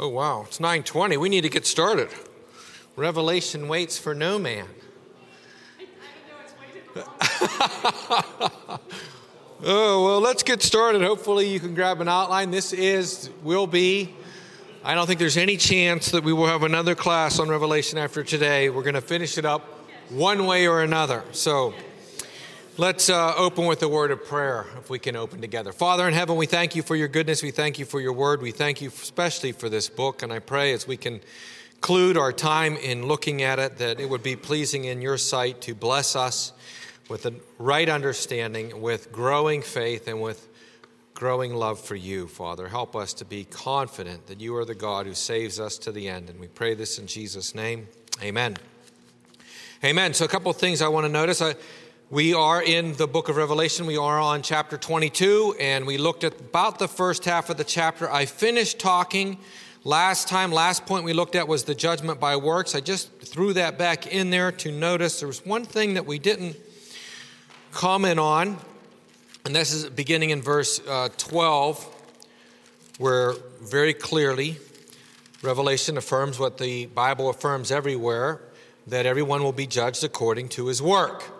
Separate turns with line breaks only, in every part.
Oh wow, it's 9:20. We need to get started. Revelation waits for no man. I I know it's waiting. Oh, well, let's get started. Hopefully you can grab an outline. This is will be I don't think there's any chance that we will have another class on Revelation after today. We're going to finish it up one way or another. So, Let's uh, open with a word of prayer, if we can open together. Father in heaven, we thank you for your goodness. We thank you for your word. We thank you especially for this book. And I pray as we conclude our time in looking at it, that it would be pleasing in your sight to bless us with a right understanding, with growing faith, and with growing love for you, Father. Help us to be confident that you are the God who saves us to the end. And we pray this in Jesus' name. Amen. Amen. So, a couple of things I want to notice. I, we are in the book of Revelation. We are on chapter 22, and we looked at about the first half of the chapter. I finished talking last time. Last point we looked at was the judgment by works. I just threw that back in there to notice there was one thing that we didn't comment on, and this is beginning in verse uh, 12, where very clearly Revelation affirms what the Bible affirms everywhere that everyone will be judged according to his work.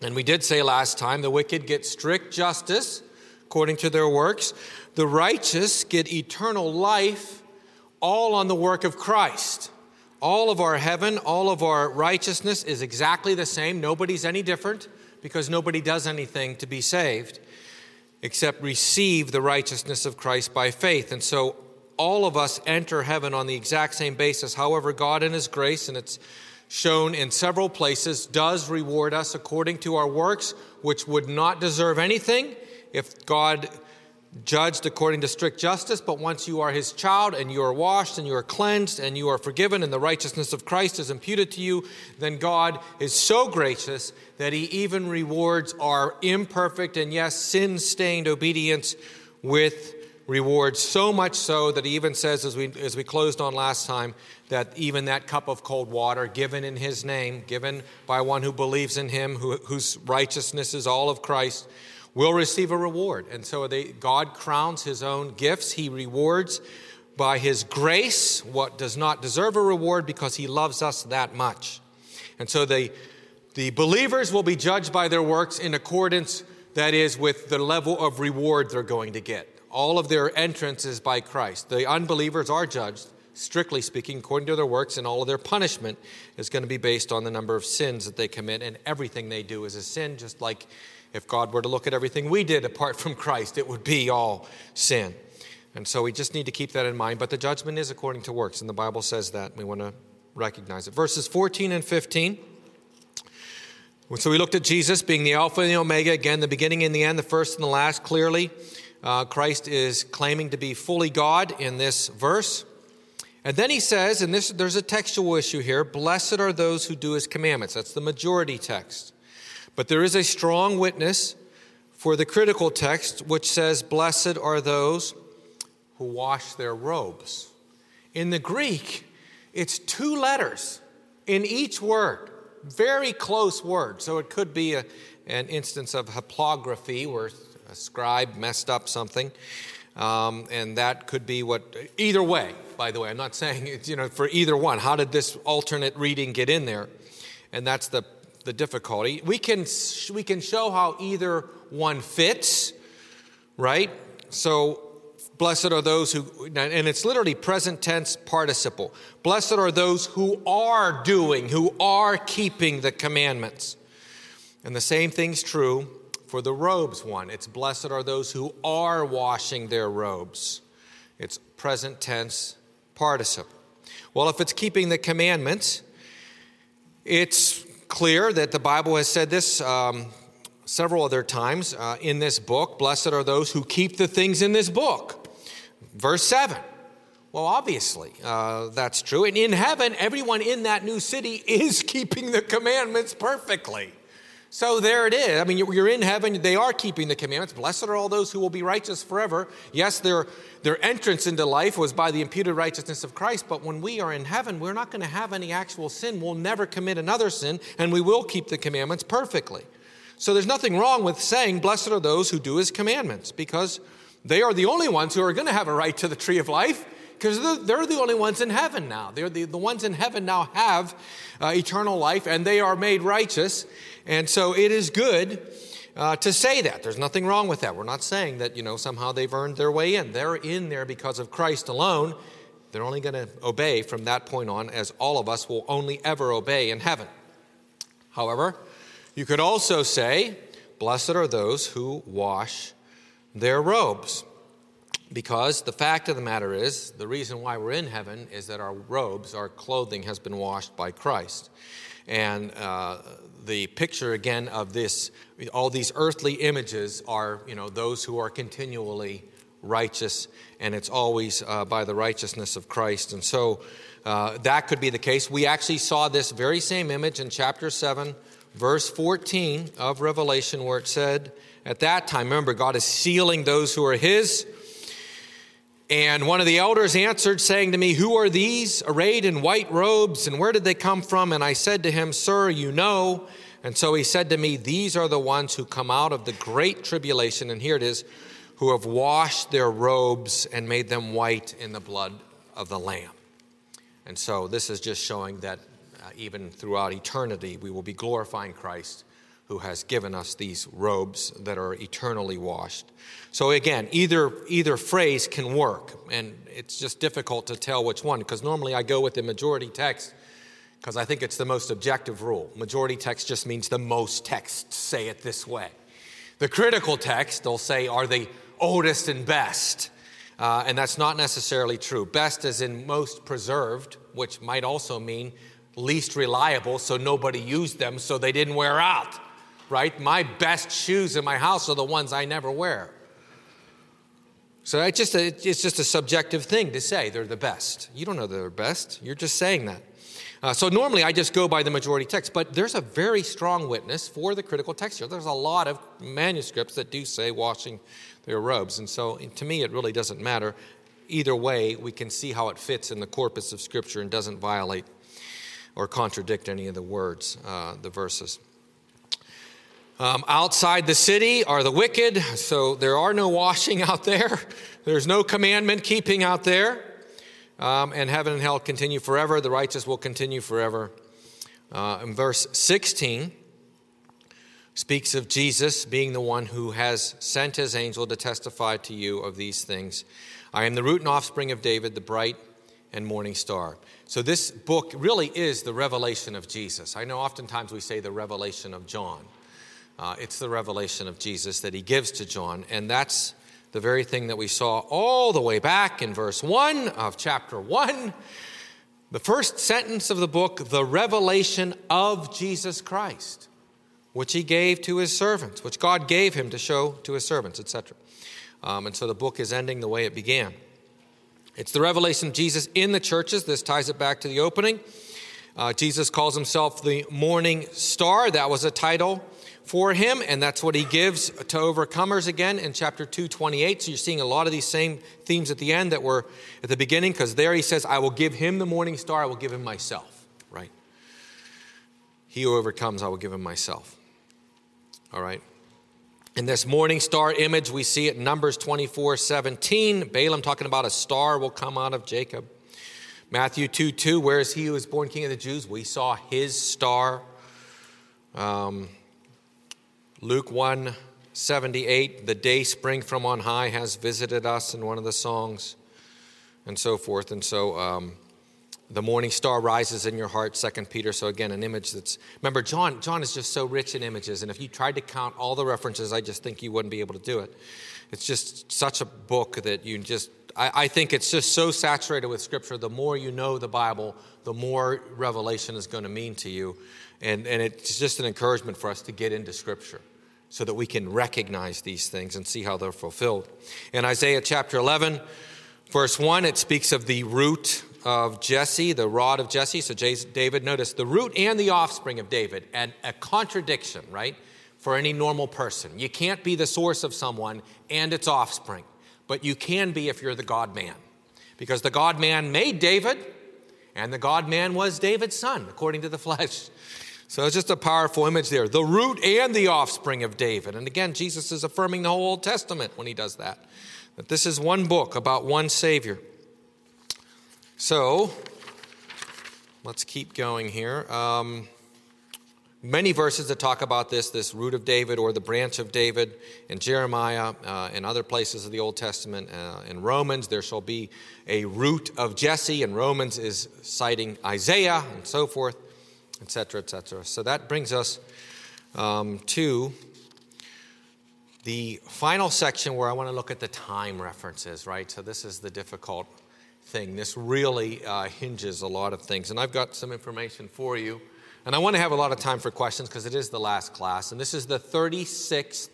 And we did say last time the wicked get strict justice according to their works, the righteous get eternal life, all on the work of Christ. All of our heaven, all of our righteousness is exactly the same. Nobody's any different because nobody does anything to be saved except receive the righteousness of Christ by faith. And so all of us enter heaven on the exact same basis. However, God in His grace, and it's shown in several places, does reward us according to our works, which would not deserve anything if God judged according to strict justice. But once you are his child and you are washed and you are cleansed and you are forgiven and the righteousness of Christ is imputed to you, then God is so gracious that he even rewards our imperfect and, yes, sin stained obedience with rewards. So much so that he even says, as we, as we closed on last time, that even that cup of cold water given in his name, given by one who believes in him, who, whose righteousness is all of Christ, will receive a reward. And so they, God crowns his own gifts. He rewards by his grace what does not deserve a reward because he loves us that much. And so the, the believers will be judged by their works in accordance, that is, with the level of reward they're going to get. All of their entrance is by Christ. The unbelievers are judged strictly speaking, according to their works, and all of their punishment is going to be based on the number of sins that they commit, and everything they do is a sin, just like if God were to look at everything we did apart from Christ, it would be all sin. And so we just need to keep that in mind. But the judgment is according to works, and the Bible says that. We want to recognize it. Verses 14 and 15. So we looked at Jesus being the Alpha and the Omega, again, the beginning and the end, the first and the last, clearly. Uh, Christ is claiming to be fully God in this verse. And then he says, and this, there's a textual issue here Blessed are those who do his commandments. That's the majority text. But there is a strong witness for the critical text, which says, Blessed are those who wash their robes. In the Greek, it's two letters in each word, very close word. So it could be a, an instance of haplography where a scribe messed up something. Um, and that could be what, either way, by the way, I'm not saying it's, you know, for either one. How did this alternate reading get in there? And that's the, the difficulty. We can, we can show how either one fits, right? So, blessed are those who, and it's literally present tense participle. Blessed are those who are doing, who are keeping the commandments. And the same thing's true for the robes one. It's blessed are those who are washing their robes. It's present tense participle. Well, if it's keeping the commandments, it's clear that the Bible has said this um, several other times uh, in this book. Blessed are those who keep the things in this book. Verse 7. Well, obviously, uh, that's true. And in heaven, everyone in that new city is keeping the commandments perfectly. So there it is. I mean, you're in heaven. They are keeping the commandments. Blessed are all those who will be righteous forever. Yes, their, their entrance into life was by the imputed righteousness of Christ, but when we are in heaven, we're not going to have any actual sin. We'll never commit another sin, and we will keep the commandments perfectly. So there's nothing wrong with saying, Blessed are those who do his commandments, because they are the only ones who are going to have a right to the tree of life. because they're, the only ones in heaven now. They're the, the ones in heaven now have uh, eternal life and they are made righteous. And so it is good uh, to say that. There's nothing wrong with that. We're not saying that, you know, somehow they've earned their way in. They're in there because of Christ alone. They're only going to obey from that point on, as all of us will only ever obey in heaven. However, you could also say, Blessed are those who wash their robes. Because the fact of the matter is, the reason why we're in heaven is that our robes, our clothing, has been washed by Christ. And uh, the picture again of this, all these earthly images are, you know, those who are continually righteous, and it's always uh, by the righteousness of Christ. And so uh, that could be the case. We actually saw this very same image in chapter 7, verse 14 of Revelation, where it said, At that time, remember, God is sealing those who are His. And one of the elders answered, saying to me, Who are these arrayed in white robes, and where did they come from? And I said to him, Sir, you know. And so he said to me, These are the ones who come out of the great tribulation, and here it is, who have washed their robes and made them white in the blood of the Lamb. And so this is just showing that uh, even throughout eternity, we will be glorifying Christ who has given us these robes that are eternally washed. So again, either either phrase can work, and it's just difficult to tell which one because normally I go with the majority text because I think it's the most objective rule. Majority text just means the most texts say it this way. The critical text, they'll say, are the oldest and best. Uh, and that's not necessarily true. Best is in most preserved, which might also mean least reliable, so nobody used them, so they didn't wear out right? My best shoes in my house are the ones I never wear. So it's just, a, it's just a subjective thing to say they're the best. You don't know they're best, you're just saying that. Uh, so normally I just go by the majority text, but there's a very strong witness for the critical text here. There's a lot of manuscripts that do say washing their robes. And so to me, it really doesn't matter. Either way, we can see how it fits in the corpus of Scripture and doesn't violate or contradict any of the words, uh, the verses. Um, outside the city are the wicked, so there are no washing out there. There's no commandment keeping out there. Um, and heaven and hell continue forever. The righteous will continue forever. Uh, in verse 16, speaks of Jesus being the one who has sent his angel to testify to you of these things. I am the root and offspring of David, the bright and morning star. So, this book really is the revelation of Jesus. I know oftentimes we say the revelation of John. Uh, it's the revelation of Jesus that he gives to John, and that's the very thing that we saw all the way back in verse 1 of chapter 1. The first sentence of the book, the revelation of Jesus Christ, which he gave to his servants, which God gave him to show to his servants, etc. Um, and so the book is ending the way it began. It's the revelation of Jesus in the churches. This ties it back to the opening. Uh, Jesus calls himself the morning star. That was a title for him, and that's what he gives to overcomers again in chapter 228. So you're seeing a lot of these same themes at the end that were at the beginning, because there he says, I will give him the morning star, I will give him myself, right? He who overcomes, I will give him myself. All right. In this morning star image, we see it in Numbers 24 17. Balaam talking about a star will come out of Jacob. Matthew 2 2, where is he who was born king of the Jews? We saw his star. Um, Luke 1 78, the day spring from on high has visited us in one of the songs, and so forth. And so um, the morning star rises in your heart, Second Peter. So again, an image that's remember, John, John is just so rich in images, and if you tried to count all the references, I just think you wouldn't be able to do it. It's just such a book that you just I, I think it's just so saturated with scripture. The more you know the Bible, the more revelation is going to mean to you. And, and it's just an encouragement for us to get into Scripture so that we can recognize these things and see how they're fulfilled. In Isaiah chapter 11, verse 1, it speaks of the root of Jesse, the rod of Jesse. So David, notice the root and the offspring of David, and a contradiction, right, for any normal person. You can't be the source of someone and its offspring, but you can be if you're the God man. Because the God man made David, and the God man was David's son, according to the flesh. So it's just a powerful image there. The root and the offspring of David. And again, Jesus is affirming the whole Old Testament when he does that. That this is one book about one Savior. So, let's keep going here. Um, many verses that talk about this this root of David or the branch of David in Jeremiah uh, and other places of the Old Testament. Uh, in Romans, there shall be a root of Jesse, and Romans is citing Isaiah and so forth, etc., etc. So that brings us um, to the final section where I want to look at the time references, right? So this is the difficult thing. This really uh, hinges a lot of things. And I've got some information for you. And I want to have a lot of time for questions because it is the last class. And this is the 36th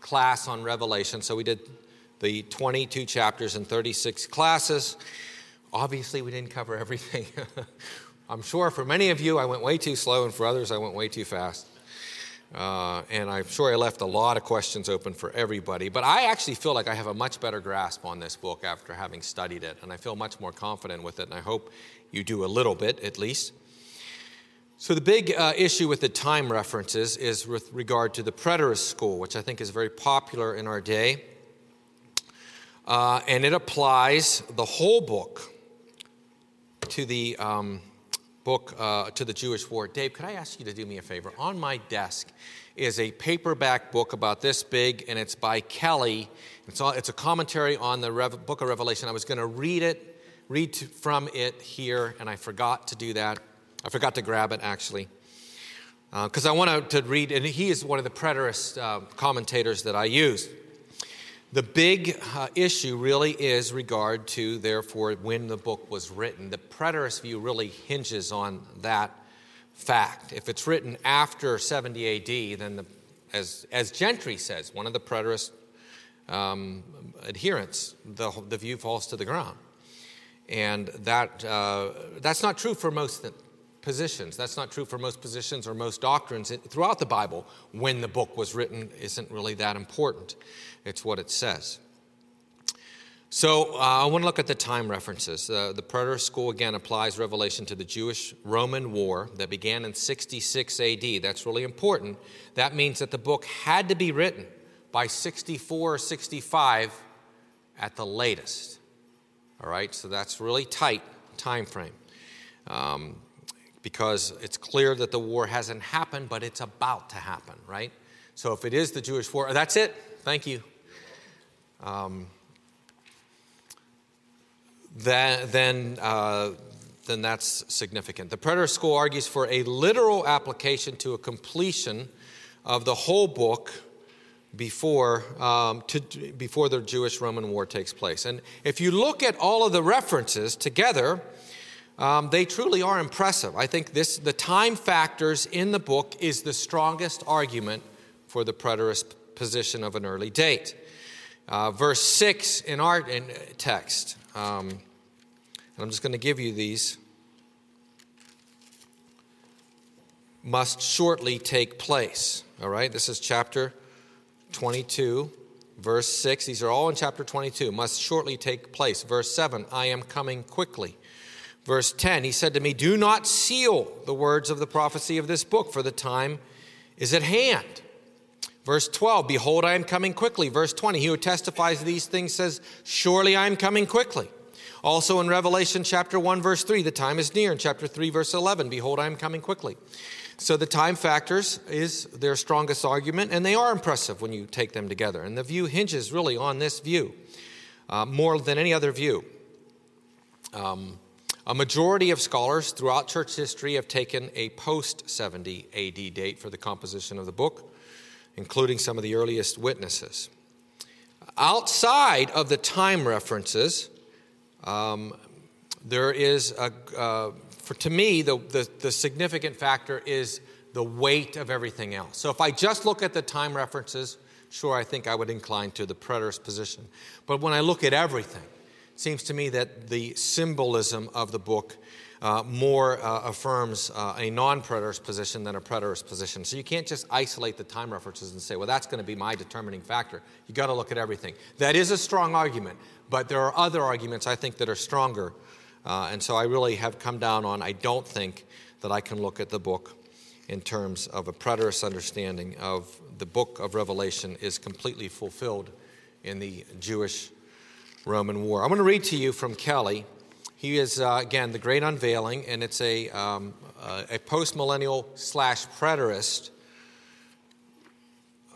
class on Revelation. So we did the 22 chapters in 36 classes. Obviously, we didn't cover everything. I'm sure for many of you, I went way too slow, and for others, I went way too fast. Uh, and I'm sure I left a lot of questions open for everybody. But I actually feel like I have a much better grasp on this book after having studied it, and I feel much more confident with it, and I hope you do a little bit at least. So, the big uh, issue with the time references is with regard to the preterist school, which I think is very popular in our day. Uh, and it applies the whole book to the um, book uh, to the Jewish war. Dave, could I ask you to do me a favor? On my desk is a paperback book about this big, and it's by Kelly. It's, all, it's a commentary on the Rev- book of Revelation. I was going to read it, read to, from it here, and I forgot to do that. I forgot to grab it actually. Because uh, I wanted to read, and he is one of the preterist uh, commentators that I use. The big uh, issue really is regard to, therefore, when the book was written. The preterist view really hinges on that fact. If it's written after 70 AD, then, the, as, as Gentry says, one of the preterist um, adherents, the, the view falls to the ground. And that, uh, that's not true for most positions. That's not true for most positions or most doctrines throughout the Bible. When the book was written isn't really that important. It's what it says. So uh, I want to look at the time references. Uh, the Preterist school again applies Revelation to the Jewish Roman War that began in 66 AD. That's really important. That means that the book had to be written by 64 or 65 at the latest. All right, so that's really tight time frame. Um, because it's clear that the war hasn't happened, but it's about to happen, right? So if it is the Jewish war, that's it. Thank you. Um, then, then, uh, then that's significant. The Preterist School argues for a literal application to a completion of the whole book before, um, to, before the Jewish Roman war takes place. And if you look at all of the references together, um, they truly are impressive. I think this, the time factors in the book is the strongest argument for the preterist position of an early date. Uh, verse 6 in our in text, um, and I'm just going to give you these, must shortly take place. All right, this is chapter 22, verse 6. These are all in chapter 22. Must shortly take place. Verse 7 I am coming quickly. Verse 10 He said to me, Do not seal the words of the prophecy of this book, for the time is at hand. Verse 12, behold, I am coming quickly. Verse 20, he who testifies these things says, Surely I am coming quickly. Also in Revelation chapter 1, verse 3, the time is near. In chapter 3, verse 11, behold, I am coming quickly. So the time factors is their strongest argument, and they are impressive when you take them together. And the view hinges really on this view uh, more than any other view. Um, a majority of scholars throughout church history have taken a post 70 AD date for the composition of the book including some of the earliest witnesses. Outside of the time references, um, there is a, uh, for to me, the, the, the significant factor is the weight of everything else. So if I just look at the time references, sure, I think I would incline to the preterist position. But when I look at everything, seems to me that the symbolism of the book uh, more uh, affirms uh, a non preterist position than a preterist position. So you can't just isolate the time references and say, well, that's going to be my determining factor. You got to look at everything. That is a strong argument, but there are other arguments I think that are stronger. Uh, and so I really have come down on I don't think that I can look at the book in terms of a preterist understanding of the book of Revelation is completely fulfilled in the Jewish Roman war. I'm going to read to you from Kelly He is, uh, again, the great unveiling, and it's a, um, uh, a postmillennial slash preterist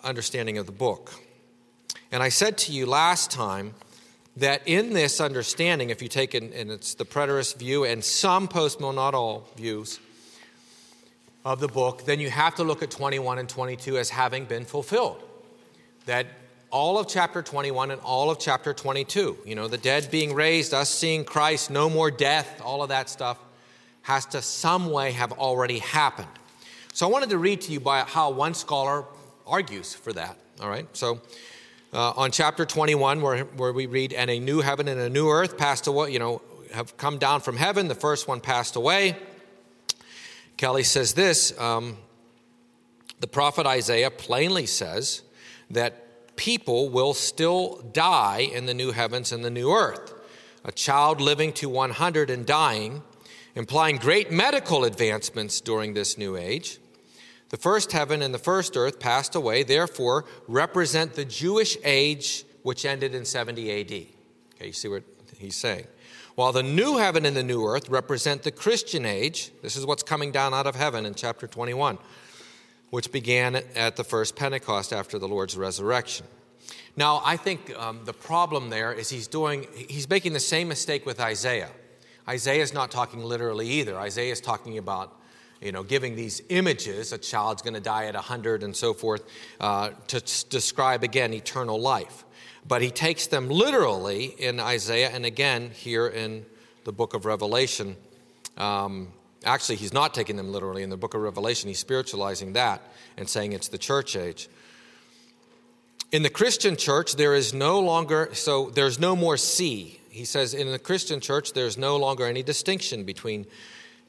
understanding of the book. And I said to you last time that in this understanding, if you take it, and it's the preterist view and some postmill, not all views of the book, then you have to look at 21 and 22 as having been fulfilled. That all of chapter 21 and all of chapter 22, you know, the dead being raised, us seeing Christ, no more death, all of that stuff has to some way have already happened. So I wanted to read to you by how one scholar argues for that. All right, so uh, on chapter 21, where, where we read, And a new heaven and a new earth passed away, you know, have come down from heaven. The first one passed away. Kelly says this um, the prophet Isaiah plainly says that people will still die in the new heavens and the new earth. A child living to 100 and dying, implying great medical advancements during this new age. The first heaven and the first earth passed away, therefore, represent the Jewish age which ended in 70 AD. Okay, you see what he's saying. While the new heaven and the new earth represent the Christian age, this is what's coming down out of heaven in chapter 21, which began at the first Pentecost after the Lord's resurrection. Now, I think um, the problem there is he's doing, he's making the same mistake with Isaiah. Isaiah is not talking literally either. Isaiah is talking about you know, giving these images, a child's going to die at 100 and so forth, uh, to describe again eternal life. But he takes them literally in Isaiah and again here in the book of Revelation. Um, actually, he's not taking them literally in the book of Revelation, he's spiritualizing that and saying it's the church age. In the Christian church, there is no longer, so there's no more sea. He says in the Christian church, there's no longer any distinction between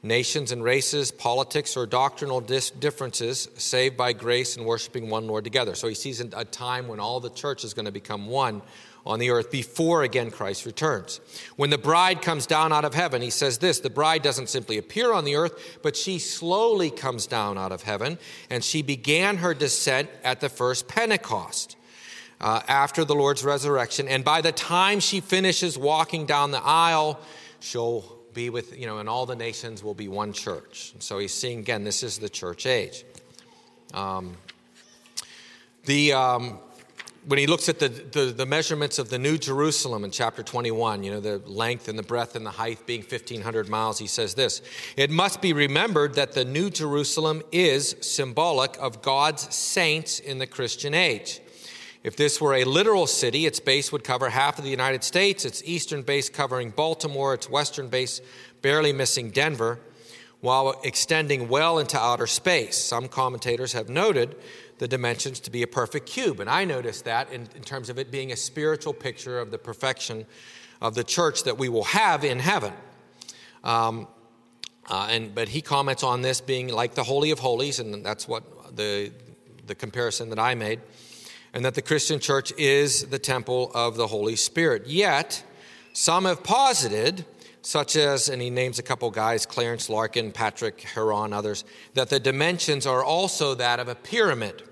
nations and races, politics, or doctrinal dis- differences, saved by grace and worshiping one Lord together. So he sees a time when all the church is going to become one on the earth before again Christ returns. When the bride comes down out of heaven, he says this the bride doesn't simply appear on the earth, but she slowly comes down out of heaven, and she began her descent at the first Pentecost. Uh, after the Lord's resurrection, and by the time she finishes walking down the aisle, she'll be with, you know, and all the nations will be one church. And so he's seeing, again, this is the church age. Um, the, um, when he looks at the, the, the, measurements of the New Jerusalem in chapter 21, you know, the length and the breadth and the height being 1,500 miles, he says this It must be remembered that the New Jerusalem is symbolic of God's saints in the Christian age. If this were a literal city, its base would cover half of the United States, its eastern base covering Baltimore, its western base barely missing Denver, while extending well into outer space. Some commentators have noted the dimensions to be a perfect cube, and I noticed that in, in terms of it being a spiritual picture of the perfection of the church that we will have in heaven. Um, uh, and but he comments on this being like the holy of holies, and that's what the the comparison that I made and that the Christian church is the temple of the Holy Spirit. Yet, some have posited, such as, and he names a couple guys, Clarence Larkin, Patrick Heron, others, that the dimensions are also that of a pyramid.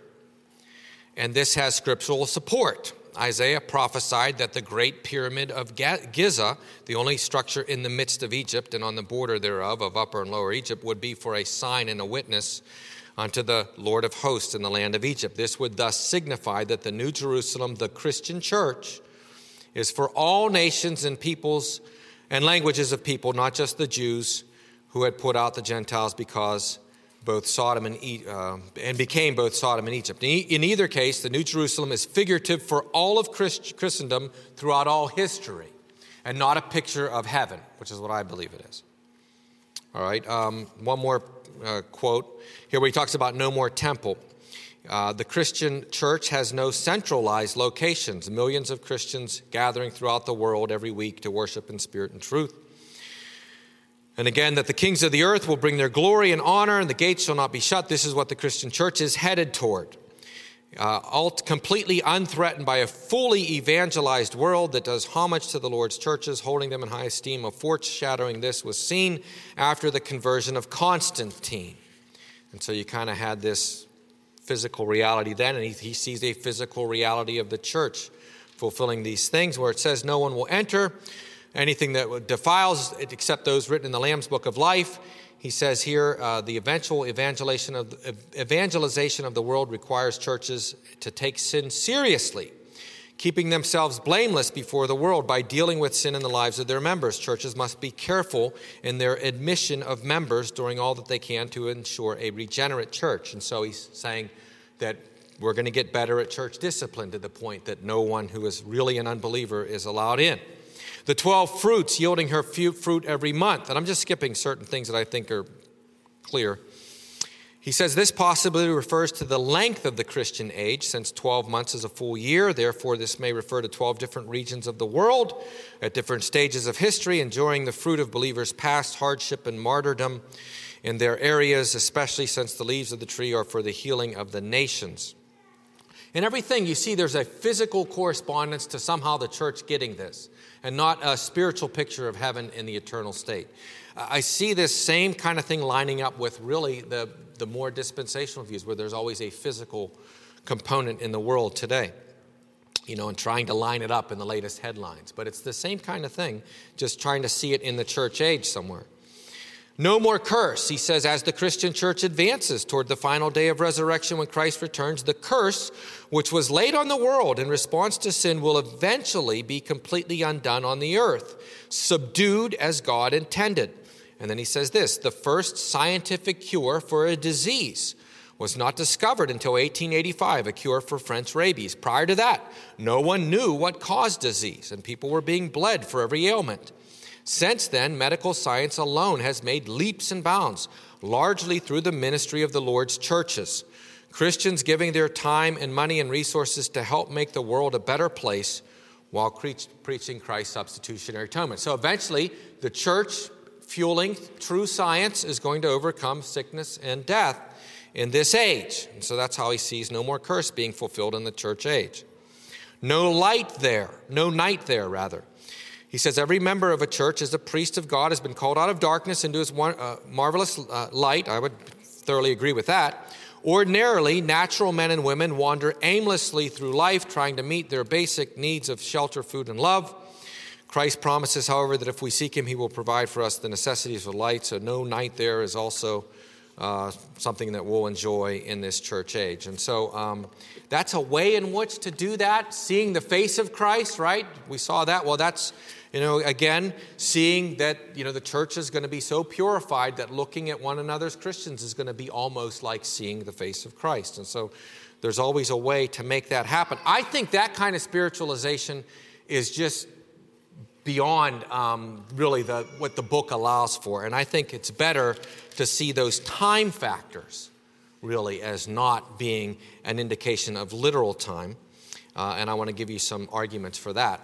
And this has scriptural support. Isaiah prophesied that the great pyramid of Giza, the only structure in the midst of Egypt and on the border thereof of Upper and Lower Egypt, would be for a sign and a witness unto the Lord of hosts in the land of Egypt. This would thus signify that the New Jerusalem, the Christian church, is for all nations and peoples and languages of people, not just the Jews who had put out the Gentiles because both Sodom and, uh, and became both Sodom and Egypt. In either case, the New Jerusalem is figurative for all of Christ- Christendom throughout all history, and not a picture of heaven, which is what I believe it is. All right, um, one more uh, quote here where he talks about no more temple. Uh, the Christian church has no centralized locations, millions of Christians gathering throughout the world every week to worship in spirit and truth. And again, that the kings of the earth will bring their glory and honor, and the gates shall not be shut. This is what the Christian church is headed toward uh, all completely unthreatened by a fully evangelized world that does homage to the Lord's churches, holding them in high esteem. A foreshadowing this was seen after the conversion of Constantine. And so you kind of had this physical reality then, and he, he sees a physical reality of the church fulfilling these things, where it says, No one will enter anything that defiles, except those written in the Lamb's Book of Life. He says here uh, the eventual evangelization of, evangelization of the world requires churches to take sin seriously, keeping themselves blameless before the world by dealing with sin in the lives of their members. Churches must be careful in their admission of members, doing all that they can to ensure a regenerate church. And so he's saying that we're going to get better at church discipline to the point that no one who is really an unbeliever is allowed in. The 12 fruits yielding her fruit every month. And I'm just skipping certain things that I think are clear. He says this possibly refers to the length of the Christian age, since 12 months is a full year. Therefore, this may refer to 12 different regions of the world at different stages of history, enjoying the fruit of believers' past hardship and martyrdom in their areas, especially since the leaves of the tree are for the healing of the nations. In everything, you see there's a physical correspondence to somehow the church getting this, and not a spiritual picture of heaven in the eternal state. I see this same kind of thing lining up with really the, the more dispensational views, where there's always a physical component in the world today, you know, and trying to line it up in the latest headlines. But it's the same kind of thing, just trying to see it in the church age somewhere. No more curse. He says, as the Christian church advances toward the final day of resurrection when Christ returns, the curse which was laid on the world in response to sin will eventually be completely undone on the earth, subdued as God intended. And then he says this the first scientific cure for a disease was not discovered until 1885, a cure for French rabies. Prior to that, no one knew what caused disease, and people were being bled for every ailment. Since then, medical science alone has made leaps and bounds, largely through the ministry of the Lord's churches. Christians giving their time and money and resources to help make the world a better place while preaching Christ's substitutionary atonement. So eventually, the church fueling true science is going to overcome sickness and death in this age. And so that's how he sees no more curse being fulfilled in the church age. No light there, no night there, rather. He says, Every member of a church as a priest of God has been called out of darkness into his uh, marvelous uh, light. I would thoroughly agree with that. Ordinarily, natural men and women wander aimlessly through life trying to meet their basic needs of shelter, food, and love. Christ promises, however, that if we seek him, he will provide for us the necessities of light. So, no night there is also uh, something that we'll enjoy in this church age. And so um, that's a way in which to do that, seeing the face of Christ, right? We saw that. Well, that's you know, again, seeing that, you know, the church is going to be so purified that looking at one another as Christians is going to be almost like seeing the face of Christ. And so there's always a way to make that happen. I think that kind of spiritualization is just beyond um, really the, what the book allows for. And I think it's better to see those time factors really as not being an indication of literal time. Uh, and I want to give you some arguments for that.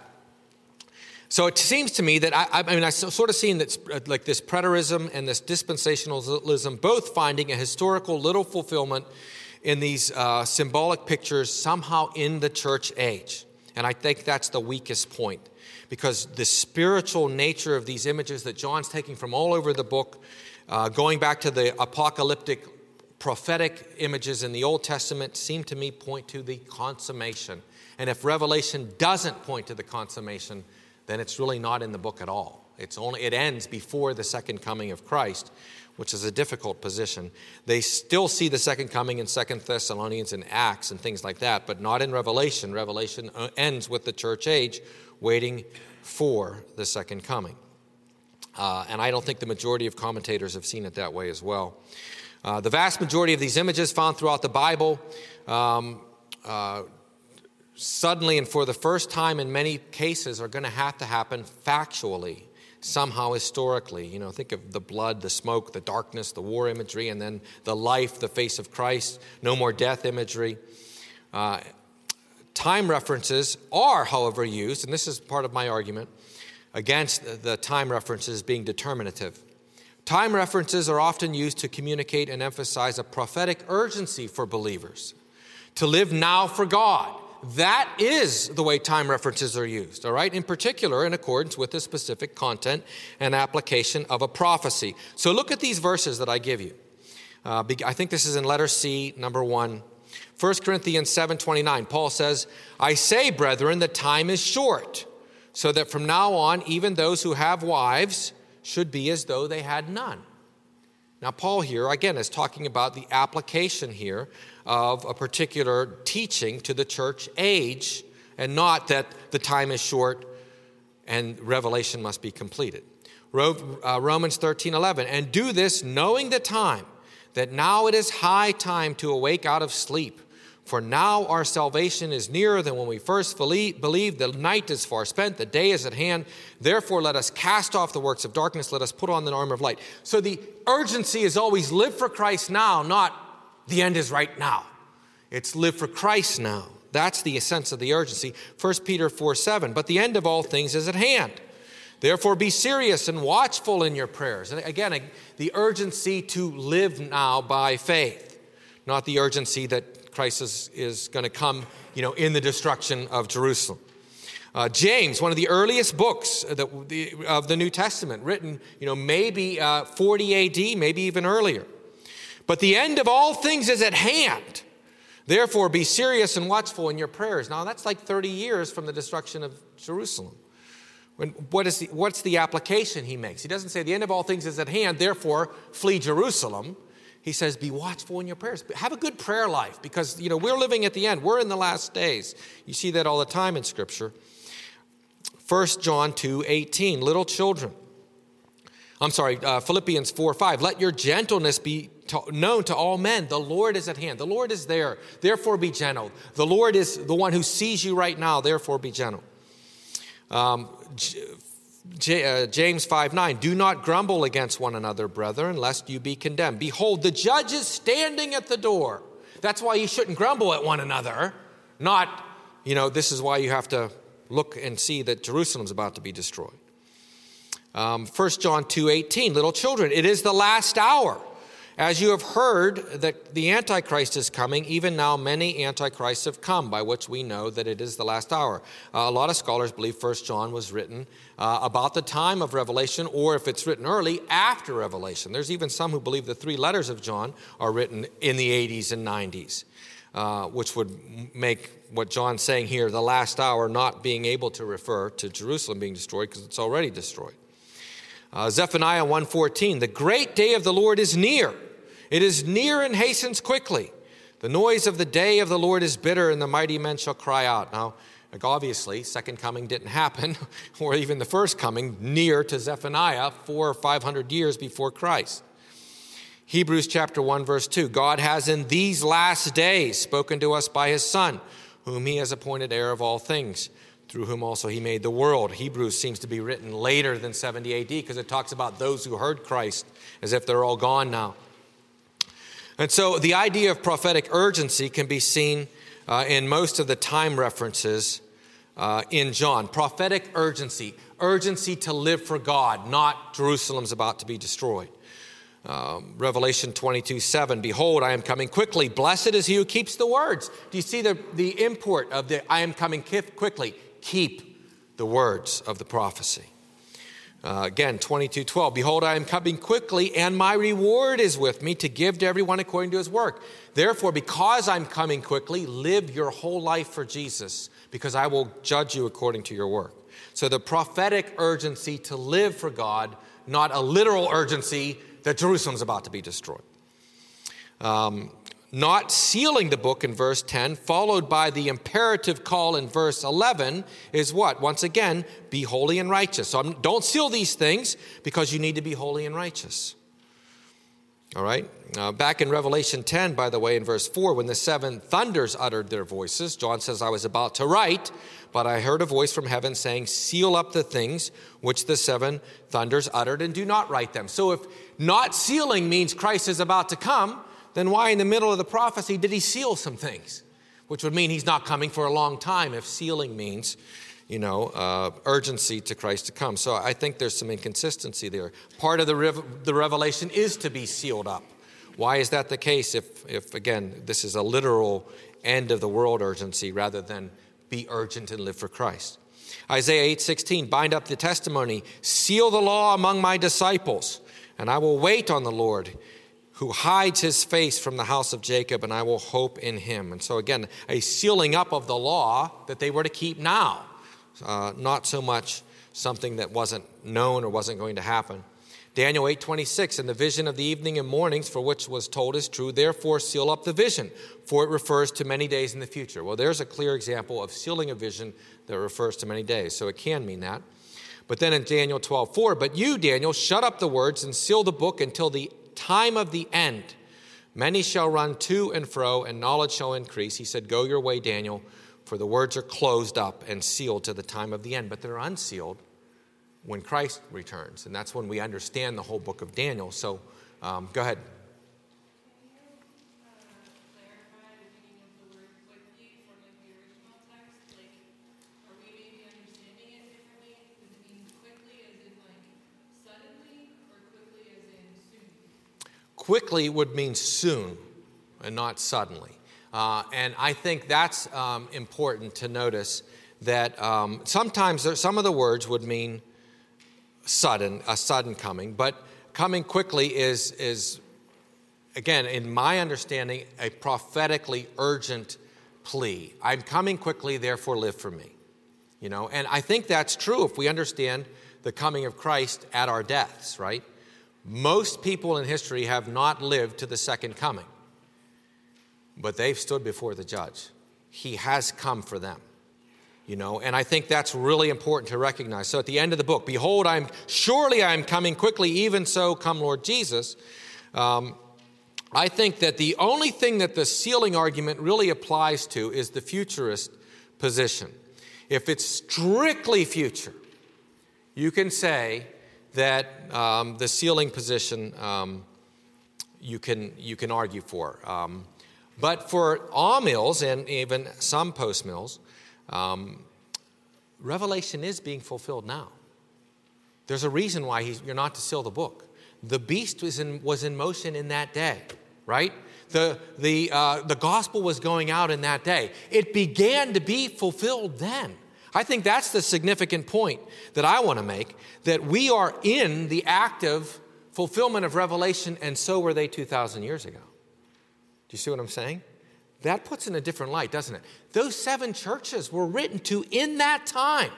So it seems to me that I, I mean, I sort of seen that uh, like this preterism and this dispensationalism both finding a historical little fulfillment in these uh, symbolic pictures somehow in the church age. And I think that's the weakest point because the spiritual nature of these images that John's taking from all over the book, uh, going back to the apocalyptic prophetic images in the Old Testament, seem to me point to the consummation. And if Revelation doesn't point to the consummation, then it's really not in the book at all. It's only, it ends before the second coming of Christ, which is a difficult position. They still see the second coming in Second Thessalonians and Acts and things like that, but not in Revelation. Revelation uh, ends with the church age waiting for the second coming. Uh, and I don't think the majority of commentators have seen it that way as well. Uh, the vast majority of these images found throughout the Bible um, uh, suddenly and for the first time in many cases are going to have to happen factually somehow historically. You know think of the blood the smoke the darkness the war imagery and then the life the face of christ. No more death imagery. Uh, time references are however used and this is part of my argument against the time references being determinative. Time references are often used to communicate and emphasize a prophetic urgency for believers to live now for god that is the way time references are used, all right? In particular, in accordance with the specific content and application of a prophecy. So look at these verses that I give you. Uh, I think this is in letter C, number one. 1 Corinthians 7:29, Paul says, I say, brethren, the time is short. so that from now on, even those who have wives should be as though they had none. Now, Paul here, again, is talking about the application here of a particular teaching to the church age, and not that the time is short and revelation must be completed. Uh, Romans 13 11, and do this knowing the time, that now it is high time to awake out of sleep for now our salvation is nearer than when we first believed. The night is far spent, the day is at hand. Therefore, let us cast off the works of darkness, let us put on the armor of light. So the urgency is always live for Christ now, not the end is right now. It's live for Christ now. That's the essence of the urgency. 1 Peter 4 7. But the end of all things is at hand. Therefore, be serious and watchful in your prayers. And again, the urgency to live now by faith, not the urgency that Christ is, is going to come, you know, in the destruction of Jerusalem. Uh, James, one of the earliest books that, the, of the New Testament, written, you know, maybe uh, 40 AD, maybe even earlier. But the end of all things is at hand. Therefore, be serious and watchful in your prayers. Now, that's like 30 years from the destruction of Jerusalem. When, what is the, what's the application he makes? He doesn't say the end of all things is at hand, therefore, flee Jerusalem he says, be watchful in your prayers. Have a good prayer life because, you know, we're living at the end. We're in the last days. You see that all the time in Scripture. 1 John 2 18, little children. I'm sorry, uh, Philippians 4 5. Let your gentleness be to, known to all men. The Lord is at hand. The Lord is there. Therefore, be gentle. The Lord is the one who sees you right now. Therefore, be gentle. Um, J, uh, James 5 9, do not grumble against one another, brethren, lest you be condemned. Behold, the judge is standing at the door. That's why you shouldn't grumble at one another. Not, you know, this is why you have to look and see that Jerusalem's about to be destroyed. Um, 1 John 2 18, little children, it is the last hour. As you have heard that the Antichrist is coming, even now many Antichrists have come, by which we know that it is the last hour. Uh, a lot of scholars believe First John was written uh, about the time of Revelation, or if it's written early, after Revelation. There's even some who believe the three letters of John are written in the 80s and 90s, uh, which would make what John's saying here, the last hour, not being able to refer to Jerusalem being destroyed because it's already destroyed. Uh, Zephaniah 1:14, the great day of the Lord is near. It is near and hastens quickly. The noise of the day of the Lord is bitter, and the mighty men shall cry out. Now, obviously, second coming didn't happen, or even the first coming, near to Zephaniah, four or five hundred years before Christ. Hebrews chapter 1, verse 2 God has in these last days spoken to us by his Son, whom he has appointed heir of all things, through whom also he made the world. Hebrews seems to be written later than 70 AD because it talks about those who heard Christ as if they're all gone now. And so the idea of prophetic urgency can be seen uh, in most of the time references uh, in John. Prophetic urgency, urgency to live for God, not Jerusalem's about to be destroyed. Um, Revelation 22 7, Behold, I am coming quickly. Blessed is he who keeps the words. Do you see the, the import of the I am coming quickly? Keep the words of the prophecy. Uh, again, 22 12. Behold, I am coming quickly, and my reward is with me to give to everyone according to his work. Therefore, because I'm coming quickly, live your whole life for Jesus, because I will judge you according to your work. So, the prophetic urgency to live for God, not a literal urgency that Jerusalem's about to be destroyed. Um, not sealing the book in verse 10, followed by the imperative call in verse 11, is what? Once again, be holy and righteous. So don't seal these things because you need to be holy and righteous. All right? Uh, back in Revelation 10, by the way, in verse 4, when the seven thunders uttered their voices, John says, I was about to write, but I heard a voice from heaven saying, Seal up the things which the seven thunders uttered and do not write them. So if not sealing means Christ is about to come, then why in the middle of the prophecy did he seal some things? Which would mean he's not coming for a long time if sealing means, you know, uh, urgency to Christ to come. So I think there's some inconsistency there. Part of the, rev- the revelation is to be sealed up. Why is that the case if, if, again, this is a literal end of the world urgency rather than be urgent and live for Christ? Isaiah 8:16 bind up the testimony seal the law among my disciples and I will wait on the Lord who hides his face from the house of Jacob, and I will hope in him. And so, again, a sealing up of the law that they were to keep now. uh, not so much something that wasn't known or wasn't going to happen. Daniel 8:26 and the vision of the evening and mornings for which was told is true therefore seal up the vision for it refers to many days in the future. Well there's a clear example of sealing a vision that refers to many days so it can mean that. But then in Daniel 12:4 but you Daniel shut up the words and seal the book until the time of the end. Many shall run to and fro and knowledge shall increase. He said go your way Daniel for the words are closed up and sealed to the time of the end but they're unsealed when Christ returns. And that's when we understand the whole book of Daniel. So um, go ahead. Quickly would mean soon and not suddenly. Uh, and I think that's um, important to notice that um, sometimes there, some of the words would mean sudden, a sudden coming, but coming quickly is, is again, in my understanding, a prophetically urgent plea. I'm coming quickly, therefore live for me. You know, and I think that's true if we understand the coming of Christ at our deaths, right? Most people in history have not lived to the second coming, but they've stood before the judge. He has come for them you know and i think that's really important to recognize. So at the end of the book behold i'm surely i'm coming quickly even so come lord jesus. Um, i think that the only thing that the sealing argument really applies to is the futurist position. If it's strictly future you can say that um, the sealing position um, you can you can argue for um, but for amills and even some post mills um, Revelation is being fulfilled now. There's a reason why you're not to seal the book. The beast was in, was in motion in that day, right? The, the, uh, the gospel was going out in that day. It began to be fulfilled then. I think that's the significant point that I want to make that we are in the active fulfillment of Revelation, and so were they 2,000 years ago. Do you see what I'm saying? That puts in a different light, doesn't it? Those seven churches were written to in that time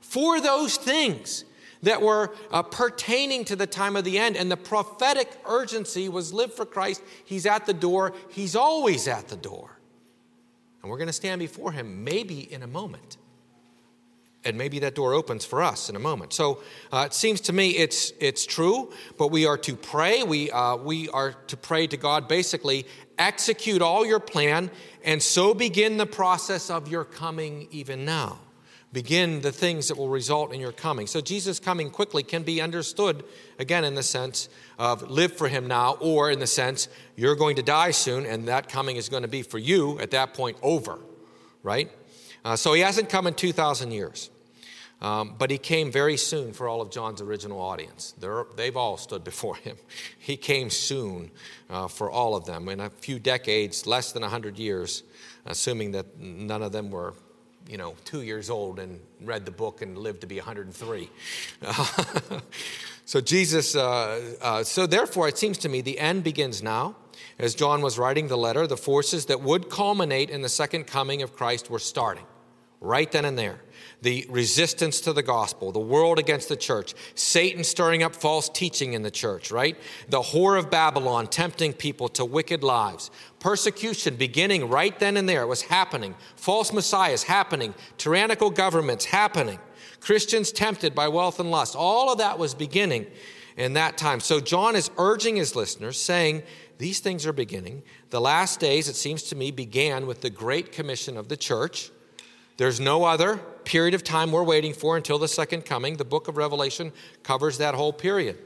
for those things that were uh, pertaining to the time of the end. And the prophetic urgency was live for Christ. He's at the door, He's always at the door. And we're going to stand before Him maybe in a moment. And maybe that door opens for us in a moment. So uh, it seems to me it's, it's true, but we are to pray. We, uh, we are to pray to God basically execute all your plan, and so begin the process of your coming even now. Begin the things that will result in your coming. So, Jesus coming quickly can be understood, again, in the sense of live for him now, or in the sense you're going to die soon, and that coming is going to be for you at that point over, right? Uh, so, he hasn't come in 2,000 years. Um, but he came very soon for all of John's original audience. They're, they've all stood before him. He came soon uh, for all of them in a few decades, less than 100 years, assuming that none of them were, you know, two years old and read the book and lived to be 103. so, Jesus, uh, uh, so therefore, it seems to me the end begins now. As John was writing the letter, the forces that would culminate in the second coming of Christ were starting right then and there the resistance to the gospel, the world against the church, Satan stirring up false teaching in the church, right? The whore of Babylon tempting people to wicked lives, persecution beginning right then and there. It was happening. False messiahs happening, tyrannical governments happening, Christians tempted by wealth and lust. All of that was beginning in that time. So John is urging his listeners, saying, These things are beginning. The last days, it seems to me, began with the great commission of the church there's no other period of time we're waiting for until the second coming. The book of Revelation covers that whole period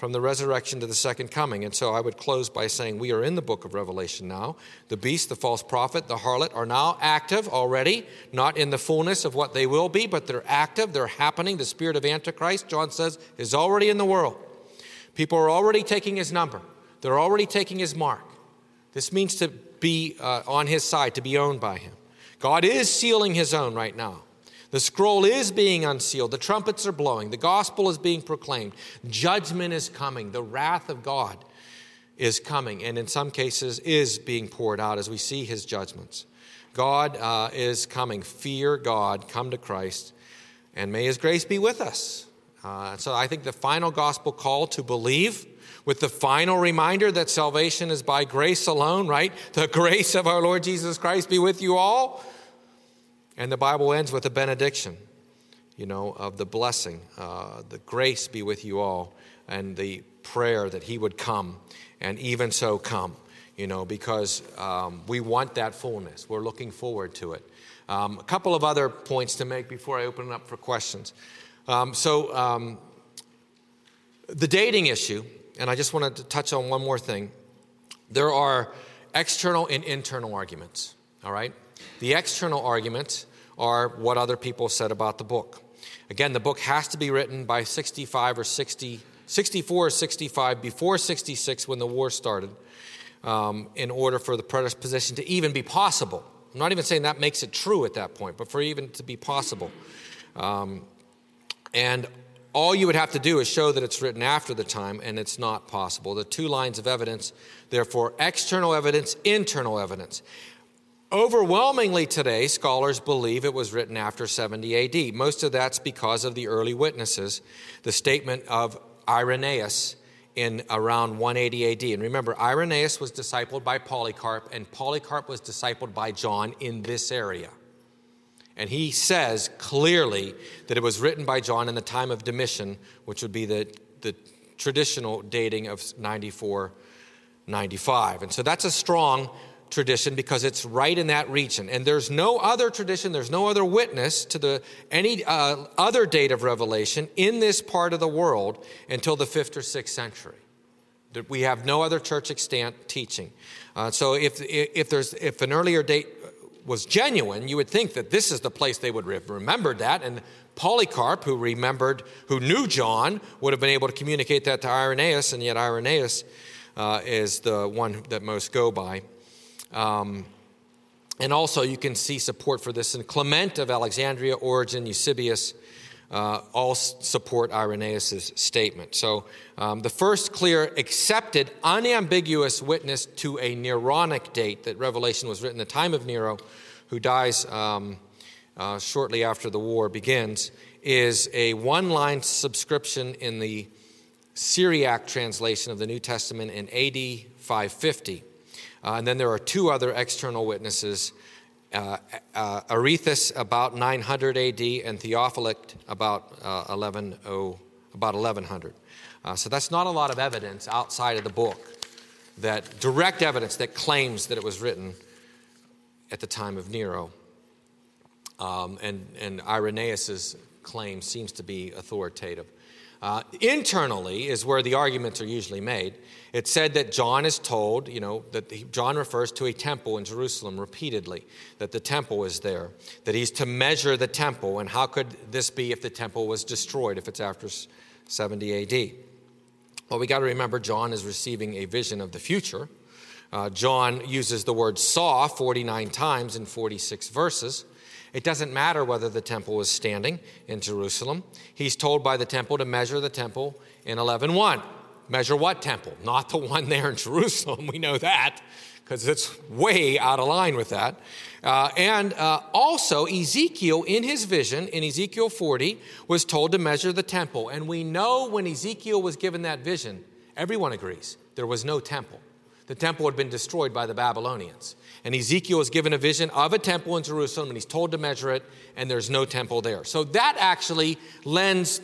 from the resurrection to the second coming. And so I would close by saying we are in the book of Revelation now. The beast, the false prophet, the harlot are now active already, not in the fullness of what they will be, but they're active, they're happening. The spirit of Antichrist, John says, is already in the world. People are already taking his number, they're already taking his mark. This means to be uh, on his side, to be owned by him. God is sealing his own right now. The scroll is being unsealed. The trumpets are blowing. The gospel is being proclaimed. Judgment is coming. The wrath of God is coming, and in some cases is being poured out as we see his judgments. God uh, is coming. Fear God. Come to Christ. And may his grace be with us. Uh, so I think the final gospel call to believe with the final reminder that salvation is by grace alone, right? The grace of our Lord Jesus Christ be with you all. And the Bible ends with a benediction, you know, of the blessing. Uh, the grace be with you all, and the prayer that He would come, and even so come, you know, because um, we want that fullness. We're looking forward to it. Um, a couple of other points to make before I open it up for questions. Um, so, um, the dating issue and I just wanted to touch on one more thing. There are external and internal arguments, all right? The external arguments are what other people said about the book. Again, the book has to be written by 65 or 60, 64 or 65, before 66 when the war started, um, in order for the preterist position to even be possible. I'm not even saying that makes it true at that point, but for even to be possible. Um, and all you would have to do is show that it's written after the time, and it's not possible. The two lines of evidence, therefore, external evidence, internal evidence. Overwhelmingly today, scholars believe it was written after 70 AD. Most of that's because of the early witnesses, the statement of Irenaeus in around 180 AD. And remember, Irenaeus was discipled by Polycarp, and Polycarp was discipled by John in this area. And he says clearly that it was written by John in the time of Domitian, which would be the, the traditional dating of 94, 95. And so that's a strong tradition because it's right in that region. And there's no other tradition, there's no other witness to the, any uh, other date of Revelation in this part of the world until the fifth or sixth century. That we have no other church extant teaching. Uh, so if, if, there's, if an earlier date was genuine, you would think that this is the place they would have remembered that. And Polycarp, who remembered, who knew John, would have been able to communicate that to Irenaeus, and yet Irenaeus uh, is the one that most go by. Um, and also, you can see support for this in Clement of Alexandria, Origen, Eusebius, uh, all support Irenaeus' statement. So, um, the first clear, accepted, unambiguous witness to a Neronic date that Revelation was written, the time of Nero, who dies um, uh, shortly after the war begins, is a one line subscription in the Syriac translation of the New Testament in AD 550. Uh, and then there are two other external witnesses uh, uh, Arethas about 900 AD, and Theophylact about uh, 11, oh, about 1100. Uh, so that's not a lot of evidence outside of the book that direct evidence that claims that it was written at the time of Nero. Um, and, and Irenaeus' claim seems to be authoritative. Uh, internally is where the arguments are usually made. It said that John is told, you know, that he, John refers to a temple in Jerusalem repeatedly, that the temple is there, that he's to measure the temple. And how could this be if the temple was destroyed, if it's after 70 AD? Well, we got to remember John is receiving a vision of the future. Uh, John uses the word saw 49 times in 46 verses. It doesn't matter whether the temple was standing in Jerusalem. He's told by the temple to measure the temple in 11:1. Measure what temple? Not the one there in Jerusalem. We know that because it's way out of line with that. Uh, and uh, also, Ezekiel, in his vision in Ezekiel 40, was told to measure the temple. And we know when Ezekiel was given that vision, everyone agrees there was no temple. The temple had been destroyed by the Babylonians. And Ezekiel is given a vision of a temple in Jerusalem, and he's told to measure it, and there's no temple there. So that actually lends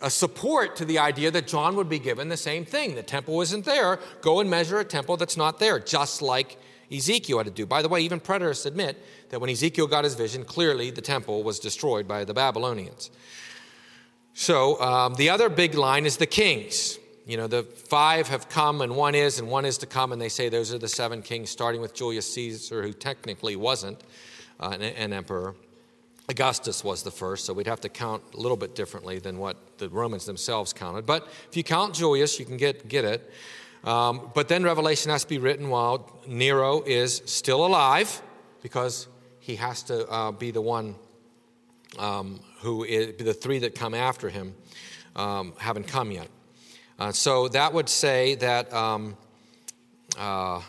a support to the idea that John would be given the same thing. The temple isn't there. Go and measure a temple that's not there, just like Ezekiel had to do. By the way, even preterists admit that when Ezekiel got his vision, clearly the temple was destroyed by the Babylonians. So um, the other big line is the kings. You know, the five have come and one is and one is to come, and they say those are the seven kings, starting with Julius Caesar, who technically wasn't uh, an, an, emperor. Augustus was the first, so we'd have to count a little bit differently than what the Romans themselves counted. But if you count Julius, you can get, get it. Um, but then Revelation has to be written while Nero is still alive, because he has to uh, be the one um, who is the three that come after him um, haven't come yet. Uh, so that would say that um, uh,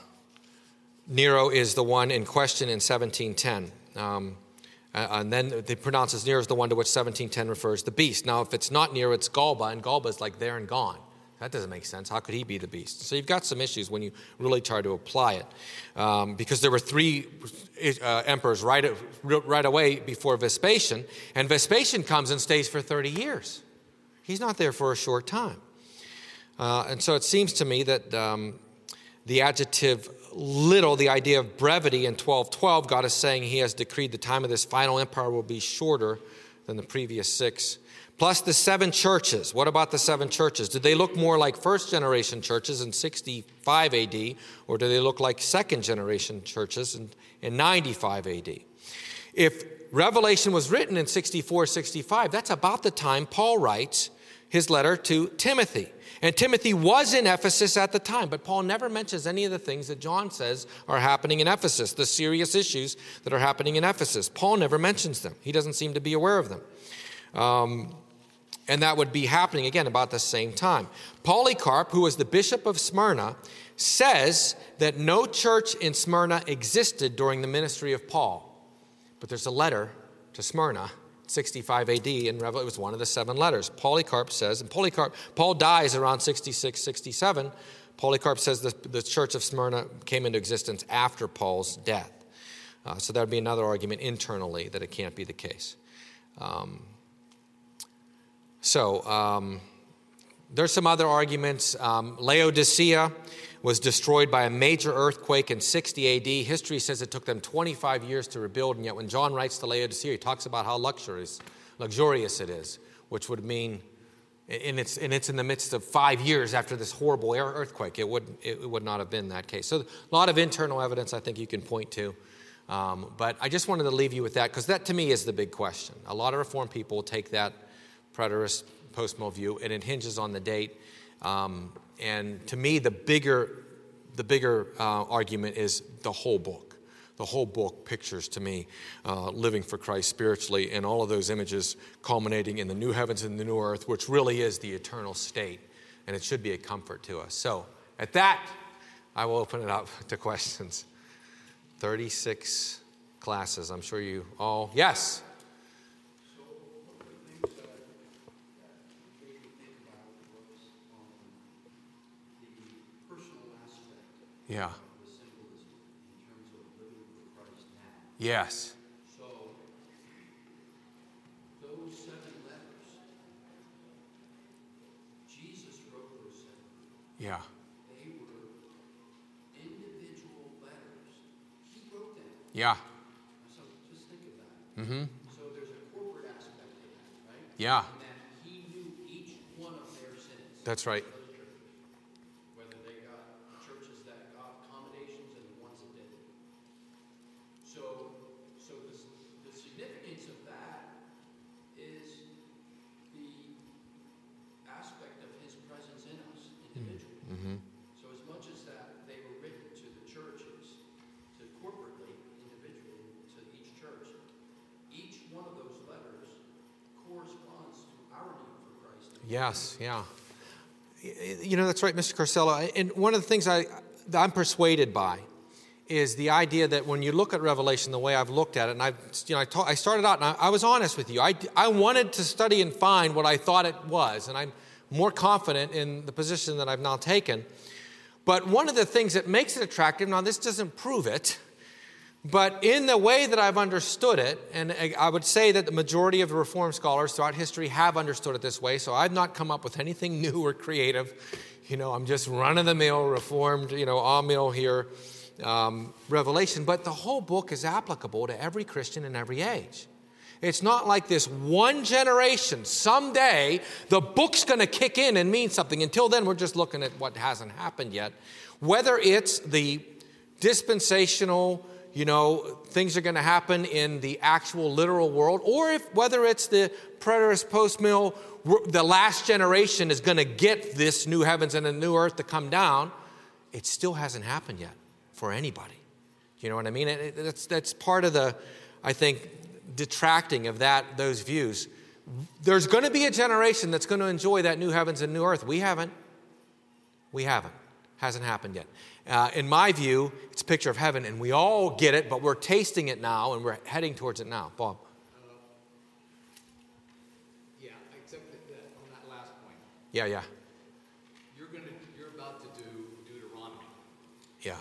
Nero is the one in question in 1710. Um, and then they pronounce as near as the one to which 1710 refers the beast. Now, if it's not Nero, it's Galba, and Galba is like there and gone. That doesn't make sense. How could he be the beast? So you've got some issues when you really try to apply it. Um, because there were three uh, emperors right, right away before Vespasian, and Vespasian comes and stays for 30 years. He's not there for a short time. Uh, and so it seems to me that um, the adjective little, the idea of brevity in 1212, God is saying He has decreed the time of this final empire will be shorter than the previous six. Plus the seven churches. What about the seven churches? Did they look more like first generation churches in 65 AD, or do they look like second generation churches in, in 95 AD? If Revelation was written in 64, 65, that's about the time Paul writes his letter to Timothy. And Timothy was in Ephesus at the time, but Paul never mentions any of the things that John says are happening in Ephesus, the serious issues that are happening in Ephesus. Paul never mentions them, he doesn't seem to be aware of them. Um, and that would be happening again about the same time. Polycarp, who was the bishop of Smyrna, says that no church in Smyrna existed during the ministry of Paul. But there's a letter to Smyrna 65 AD, in and it was one of the seven letters. Polycarp says, and Polycarp, Paul dies around 66, 67. Polycarp says the, the church of Smyrna came into existence after Paul's death. Uh, so that would be another argument internally that it can't be the case. Um, so um, there's some other arguments. Um, Laodicea was destroyed by a major earthquake in 60 AD. History says it took them 25 years to rebuild, and yet when John writes to Laodicea, he talks about how luxurious, luxurious it is, which would mean, and it's, and it's in the midst of five years after this horrible earthquake. It would, it would not have been that case. So, a lot of internal evidence I think you can point to. Um, but I just wanted to leave you with that because that to me is the big question. A lot of Reformed people take that preterist post-mill view, and it hinges on the date. Um, and to me, the bigger, the bigger uh, argument is the whole book. The whole book pictures to me uh, living for Christ spiritually, and all of those images culminating in the new heavens and the new earth, which really is the eternal state, and it should be a comfort to us. So, at that, I will open it up to questions. 36 classes. I'm sure you all, yes. Yeah. Yes.
So, those seven letters, Jesus wrote those seven.
Yeah.
They were individual letters. He wrote them.
Yeah.
So just think of that.
Mm-hmm.
So there's a corporate aspect to that, right?
Yeah.
And that he knew each one of their sins.
That's right.
Whether they got churches that got accommodations and the ones that didn't. So, so the, the significance of that is the aspect of his presence in us individually.
Mm-hmm.
So as much as that they were written to the churches, to corporately, individually, to each church, each one of those letters corresponds to our need for Christ.
Yes, yeah. You know, that's right, Mr. Carcella. And one of the things I, I'm persuaded by is the idea that when you look at Revelation the way I've looked at it, and I, you know, I, ta- I started out and I, I was honest with you. I, I wanted to study and find what I thought it was, and I'm more confident in the position that I've now taken. But one of the things that makes it attractive, now this doesn't prove it, but in the way that I've understood it, and I would say that the majority of the Reformed scholars throughout history have understood it this way, so I've not come up with anything new or creative. You know, I'm just run of the mill, Reformed, you know, amill here, um, Revelation. But the whole book is applicable to every Christian in every age. It's not like this one generation. Someday the book's going to kick in and mean something. Until then, we're just looking at what hasn't happened yet. Whether it's the dispensational, you know, things are going to happen in the actual literal world, or if whether it's the preterist post mill, the last generation is going to get this new heavens and a new earth to come down, it still hasn't happened yet for anybody. You know what I mean? That's, that's part of the, I think, detracting of that those views. There's going to be a generation that's going to enjoy that new heavens and new earth. We haven't. We haven't. Hasn't happened yet. Uh, in my view, it's a picture of heaven, and we all get it, but we're tasting it now and we're heading towards it now. Bob. Yeah, except on that last point. Yeah, yeah.
You're, gonna, you're about to do Deuteronomy.
Yeah.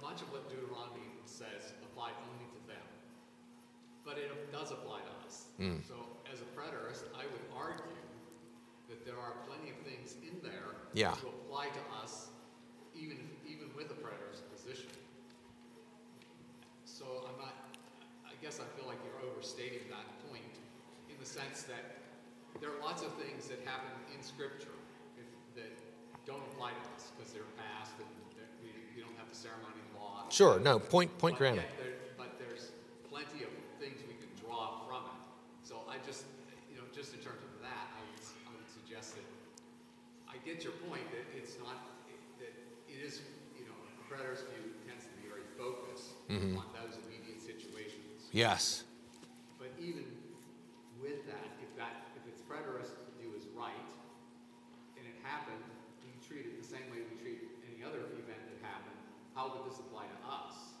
Much of what Deuteronomy says applies only to them, but it does apply to us.
Mm.
So, as a preterist, I would argue that there are plenty of things in there
yeah.
Happen in Scripture if, that don't apply to us because they're past and that we, we don't have the ceremony law.
Sure, no, point, point
But
granted.
there- But there's plenty of things we can draw from it. So I just, you know, just in terms of that, I would, I would suggest that, I get your point that it's not, that it is, you know, a preterist view tends to be very focused
Mm-hmm.
on those immediate situations.
Yes,
But even with that, if that, if its preterist view is right, and it happened, we treat it the same way we treat any other event that happened, how would this apply to us?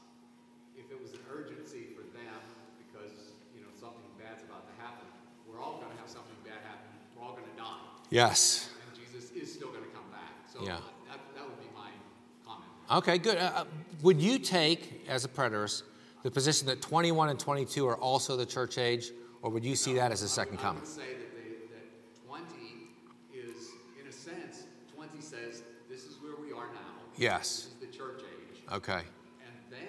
If it was an urgency for them because, you know, something bad's about to happen, we're all gonna have something bad happen, we're all gonna die,
yes.
and Jesus is still gonna come back. So
Yeah.
that, that would be my comment.
Okay, good. Uh, uh, would you take, as a preterist, the position that 21 and 22 are also the church age, or would you see that as a second
I
coming?
would say that they, that twenty is, in a sense, twenty says, this is where we are now. This
Yes.
is the church age.
Okay.
And then,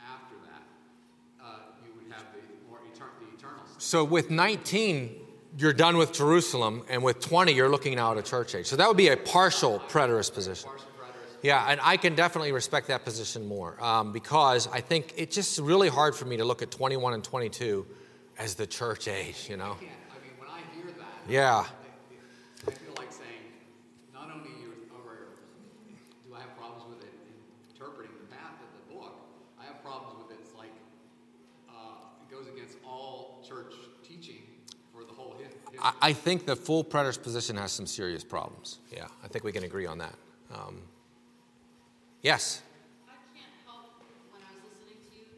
after that, uh, you would have the more etern- the eternal state.
So with 19, you're done with Jerusalem, and with 20, you're looking now at a church age. So that would be a partial preterist position. Yeah, and I can definitely respect that position more um, because I think it's just really hard for me to look at 21 and 22 as the church age, you know?
can't, I mean, when I hear that.
Yeah.
I, I feel like saying, not only you, or do I have problems with it interpreting the path of the book, I have problems with it, it's like, uh, it goes against all church teaching for the whole his- history.
I, I think the full preterist position has some serious problems. Yeah, I think we can agree on that. Um, yes.
I can't help when I was listening to you,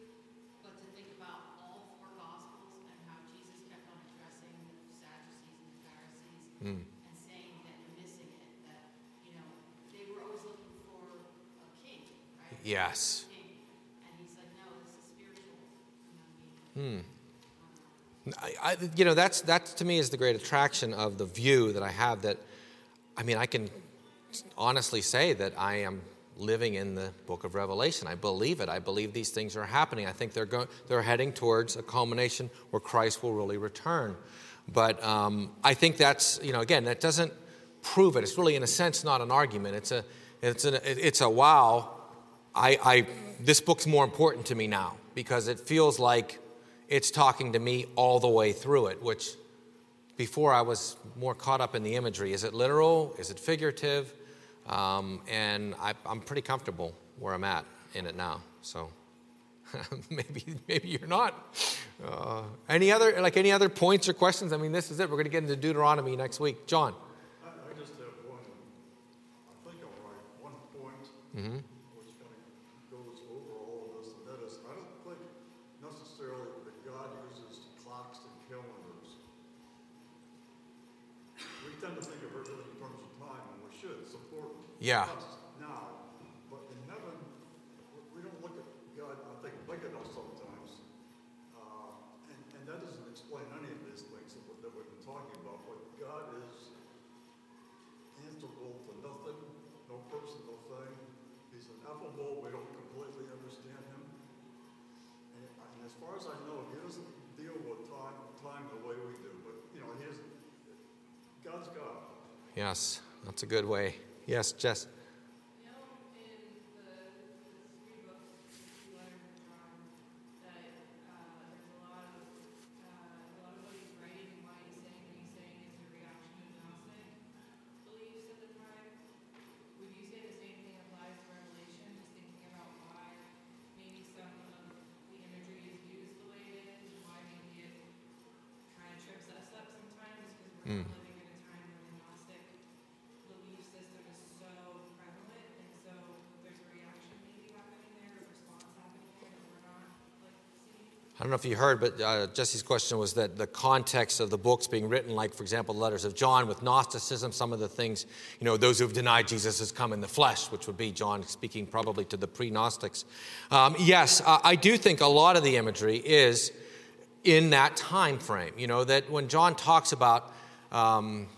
but to think about all four gospels and how Jesus kept on addressing the Sadducees and the Pharisees and saying that you're missing it, that, you know, they were always looking for a king, right?
Yes.
King. And he said, no, this is spiritual. You know I mean?
I, I, you know, that's that to me is the great attraction of the view that I have. That, I mean, I can honestly say that I am living in the Book of Revelation. I believe it. I believe these things are happening. I think they're going, they're heading towards a culmination where Christ will really return. But um, I think that's, you know, again, that doesn't prove it. It's really, in a sense, not an argument. It's a, it's an, it's a wow. I, I, this book's more important to me now because it feels like it's talking to me all the way through it, which before I was more caught up in the imagery. Is it literal? Is it figurative? Um, and I, I'm pretty comfortable where I'm at in it now. So maybe maybe you're not. Uh, any other like any other points or questions? I mean, this is it. We're going to get into Deuteronomy next week. John.
I, I just have one, I think I'm right, one point, which kind of goes over all of this, and that is, I don't think necessarily that God uses clocks and calendars. We tend to think of everything in terms of time, and we should, it's important.
Yeah.
Now, but in heaven, we- don't look at God, I think, big enough sometimes. Uh, and, and that doesn't explain any of these things that, that we've been talking about, but God is answerable to nothing, no person, no thing. He's ineffable, we don't completely understand him. And, and as far as I know, he doesn't deal with time, time the way we do, but, you know, he is, God's God.
Yes, that's a good way. Yes, Jess.
You know, in the, the three books, the two letters of John, that uh, there's a lot of uh, a lot of what he's writing and why he's saying what he's saying is a reaction to Gnostic beliefs at the time. Would you say the same thing applies to Revelation? Just thinking about why maybe some of the imagery is used the way it is, and why maybe it kind of trips us up sometimes because we're not living in a time where the Gnostic belief system is so
I don't know if you heard, but uh, Jesse's question was that the context of the books being written, like, for example, the letters of John with Gnosticism, some of the things, you know, those who've denied Jesus has come in the flesh, which would be John speaking probably to the pre Gnostics. Um, yes, uh, I do think a lot of the imagery is in that time frame. You know, that when John talks about, um,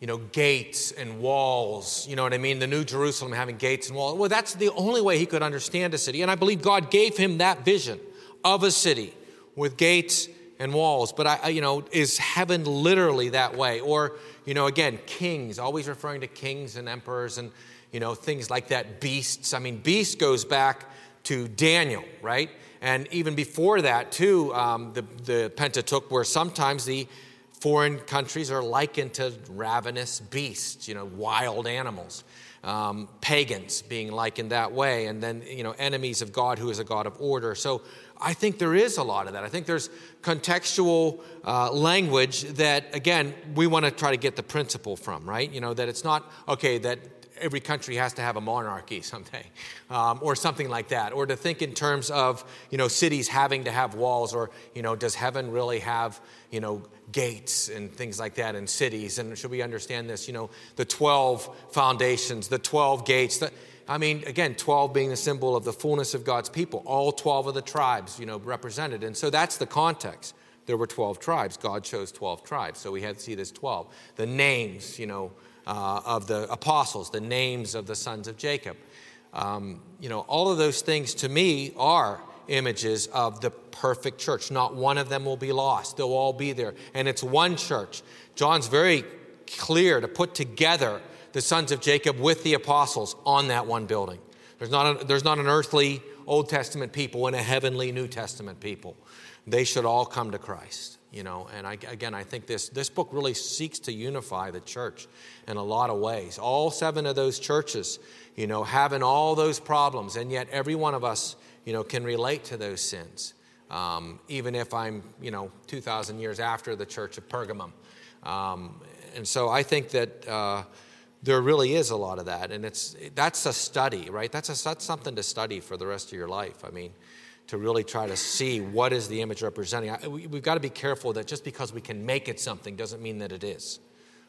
you know, gates and walls, you know what I mean? The New Jerusalem having gates and walls. Well, that's the only way he could understand a city. And I believe God gave him that vision of a city with gates and walls. But I, you know, is heaven literally that way? Or, you know, again, kings, always referring to kings and emperors and, you know, things like that. Beasts. I mean, beast goes back to Daniel, right? And even before that, too, um, the, the Pentateuch, where sometimes the foreign countries are likened to ravenous beasts, you know, wild animals. Um, pagans being likened that way, and then, you know, enemies of God, who is a God of order. So I think there is a lot of that. I think there's contextual uh, language that, again, we want to try to get the principle from, right? You know, that it's not, okay, that every country has to have a monarchy someday, um, or something like that, or to think in terms of you know cities having to have walls, or you know does heaven really have you know gates and things like that in cities? And should we understand this? You know the twelve foundations, the twelve gates. The, I mean, again, 12 being the symbol of the fullness of God's people, all 12 of the tribes, you know, represented. And so that's the context. There were 12 tribes. God chose 12 tribes. So we had to see this 12. The names, you know, uh, of the apostles, the names of the sons of Jacob. Um, you know, all of those things to me are images of the perfect church. Not one of them will be lost, they'll all be there. And it's one church. John's very clear to put together the sons of Jacob with the apostles on that one building. There's not, a, there's not an earthly Old Testament people and a heavenly New Testament people. They should all come to Christ you know and I, again i think this, this book really seeks to unify the church in a lot of ways all seven of those churches you know having all those problems and yet every one of us you know can relate to those sins um, even if i'm you know 2000 years after the church of pergamum um, and so i think that uh, there really is a lot of that and it's that's a study right that's, a, that's something to study for the rest of your life i mean to really try to see what is the image representing. I, we, have got to be careful that just because we can make it something doesn't mean that it is.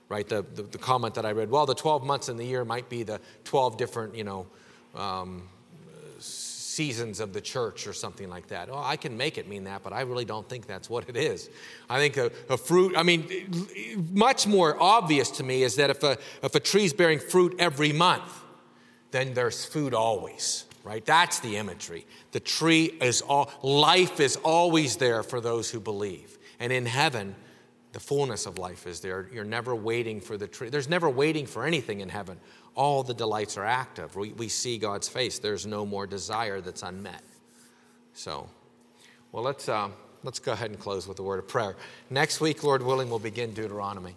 Right? The, the, the comment that I read, well, the 12 months in the year might be the 12 different, you know, um, seasons of the church or something like that. Well, I can make it mean that, but I really don't think that's what it is. I think a, a, fruit, I mean, much more obvious to me is that if a, if a tree's bearing fruit every month, then there's food always right? That's the imagery. The tree is all, life is always there for those who believe. And in heaven, the fullness of life is there. You're never waiting for the tree. There's never waiting for anything in heaven. All the delights are active. We, we see God's face. There's no more desire that's unmet. So, well, let's, uh, let's go ahead and close with a word of prayer. Next week, Lord willing, we'll begin Deuteronomy.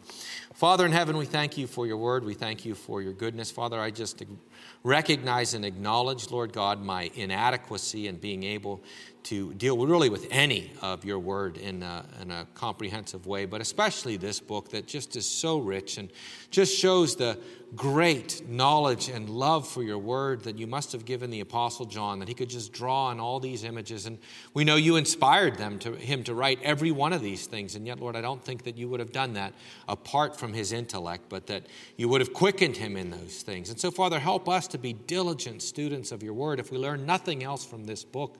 Father in heaven, we thank you for your word. We thank you for your goodness. Father, I just recognize and acknowledge, Lord God, my inadequacy in being able to deal really with any of your word in a, in a comprehensive way, but especially this book that just is so rich and just shows the great knowledge and love for your word that you must have given the apostle John that he could just draw on all these images. And we know you inspired them to him to write every one of these things. And yet Lord I don't think that you would have done that apart from his intellect but that you would have quickened him in those things. And so Father help us to be diligent students of your word. If we learn nothing else from this book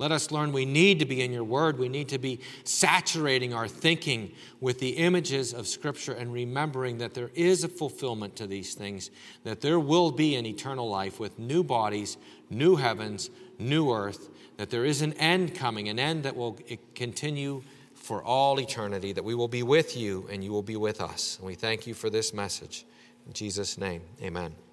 let us learn we need to be in your word. We need to be saturating our thinking with the images of Scripture and remembering that there is a fulfillment to these things, that there will be an eternal life with new bodies, new heavens, new earth, that there is an end coming, an end that will continue for all eternity, that we will be with you and you will be with us. And we thank you for this message. In Jesus' name, amen.